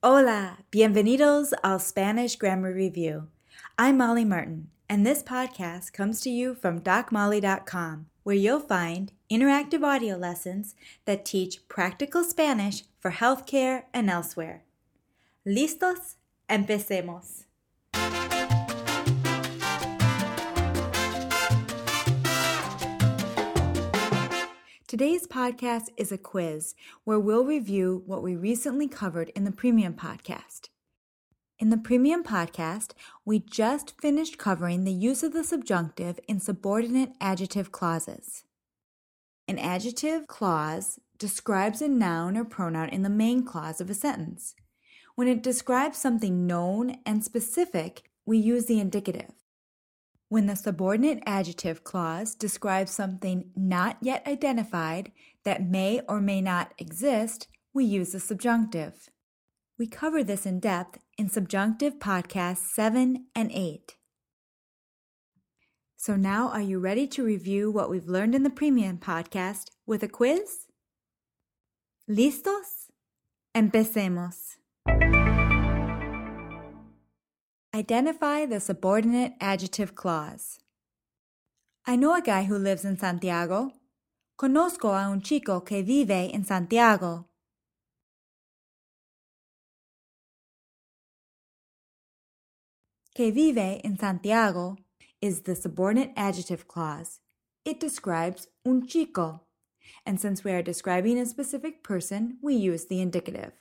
Hola, bienvenidos al Spanish Grammar Review. I'm Molly Martin, and this podcast comes to you from DocMolly.com, where you'll find interactive audio lessons that teach practical Spanish for healthcare and elsewhere. ¿Listos? Empecemos. Today's podcast is a quiz where we'll review what we recently covered in the Premium Podcast. In the Premium Podcast, we just finished covering the use of the subjunctive in subordinate adjective clauses. An adjective clause describes a noun or pronoun in the main clause of a sentence. When it describes something known and specific, we use the indicative. When the subordinate adjective clause describes something not yet identified that may or may not exist, we use the subjunctive. We cover this in depth in Subjunctive Podcasts 7 and 8. So now, are you ready to review what we've learned in the Premium Podcast with a quiz? ¿Listos? Empecemos. Identify the subordinate adjective clause. I know a guy who lives in Santiago. Conozco a un chico que vive en Santiago. Que vive en Santiago is the subordinate adjective clause. It describes un chico. And since we are describing a specific person, we use the indicative.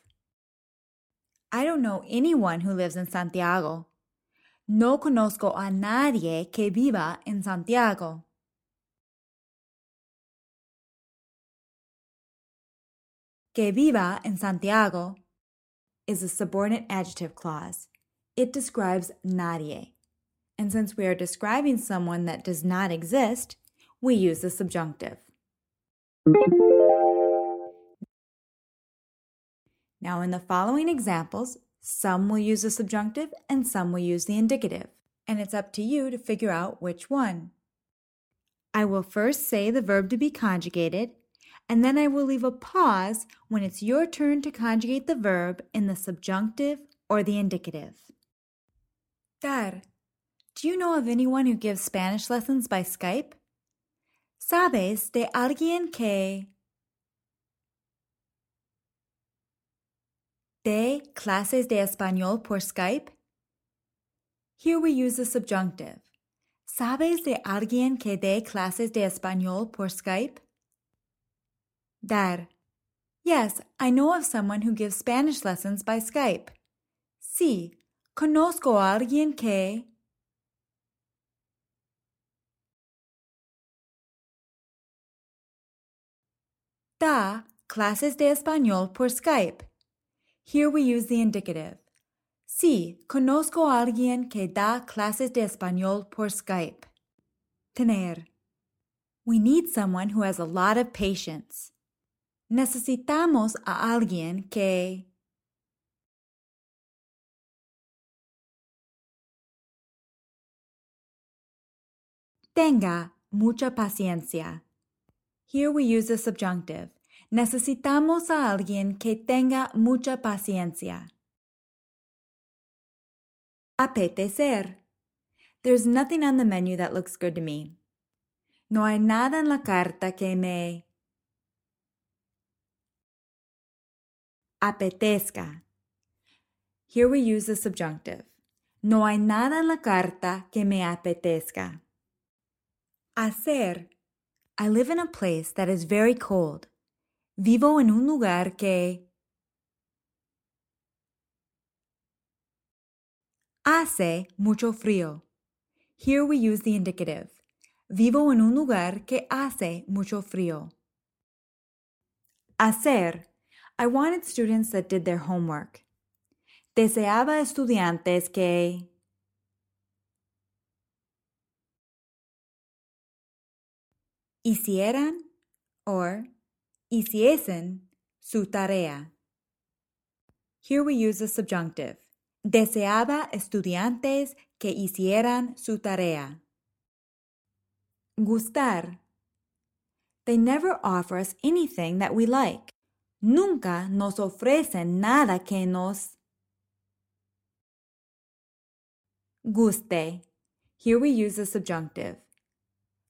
I don't know anyone who lives in Santiago. No conozco a nadie que viva en Santiago. Que viva en Santiago is a subordinate adjective clause. It describes nadie. And since we are describing someone that does not exist, we use the subjunctive. Now, in the following examples, some will use the subjunctive and some will use the indicative, and it's up to you to figure out which one. I will first say the verb to be conjugated, and then I will leave a pause when it's your turn to conjugate the verb in the subjunctive or the indicative. Dar, do you know of anyone who gives Spanish lessons by Skype? ¿Sabes de alguien que de clases de español por Skype? Here we use the subjunctive. ¿Sabes de alguien que dé clases de español por Skype? Dar. Yes, I know of someone who gives Spanish lessons by Skype. Sí, conozco a alguien que. Da clases de español por Skype. Here we use the indicative. Sí, conozco a alguien que da clases de español por Skype. Tener. We need someone who has a lot of patience. Necesitamos a alguien que tenga mucha paciencia. Here we use the subjunctive. Necesitamos a alguien que tenga mucha paciencia. Apetecer. There's nothing on the menu that looks good to me. No hay nada en la carta que me apetezca. Here we use the subjunctive. No hay nada en la carta que me apetezca. Hacer. I live in a place that is very cold. Vivo en un lugar que hace mucho frío. Here we use the indicative. Vivo en un lugar que hace mucho frío. Hacer. I wanted students that did their homework. Deseaba estudiantes que hicieran hiciesen su tarea. Here we use the subjunctive. Deseaba estudiantes que hicieran su tarea. Gustar. They never offer us anything that we like. Nunca nos ofrecen nada que nos guste. Here we use the subjunctive.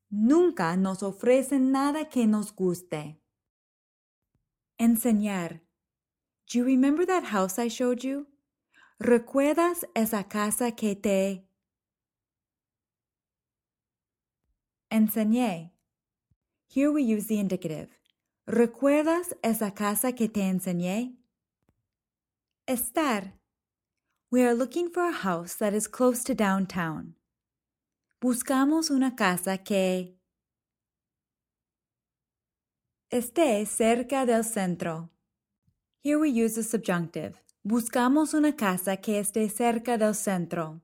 Nunca nos ofrecen nada que nos guste. Enseñar. Do you remember that house I showed you? ¿Recuerdas esa casa que te enseñé? Here we use the indicative. ¿Recuerdas esa casa que te enseñé? Estar. We are looking for a house that is close to downtown. Buscamos una casa que esté cerca del centro. Here we use the subjunctive. Buscamos una casa que esté cerca del centro.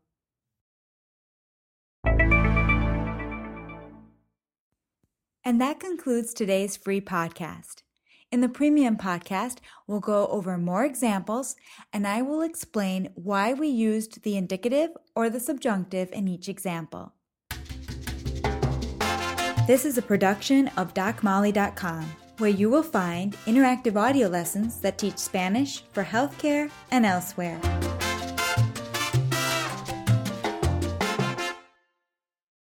And that concludes today's free podcast. In the premium podcast, we'll go over more examples and I will explain why we used the indicative or the subjunctive in each example. This is a production of DocMolly.com, where you will find interactive audio lessons that teach Spanish for healthcare and elsewhere.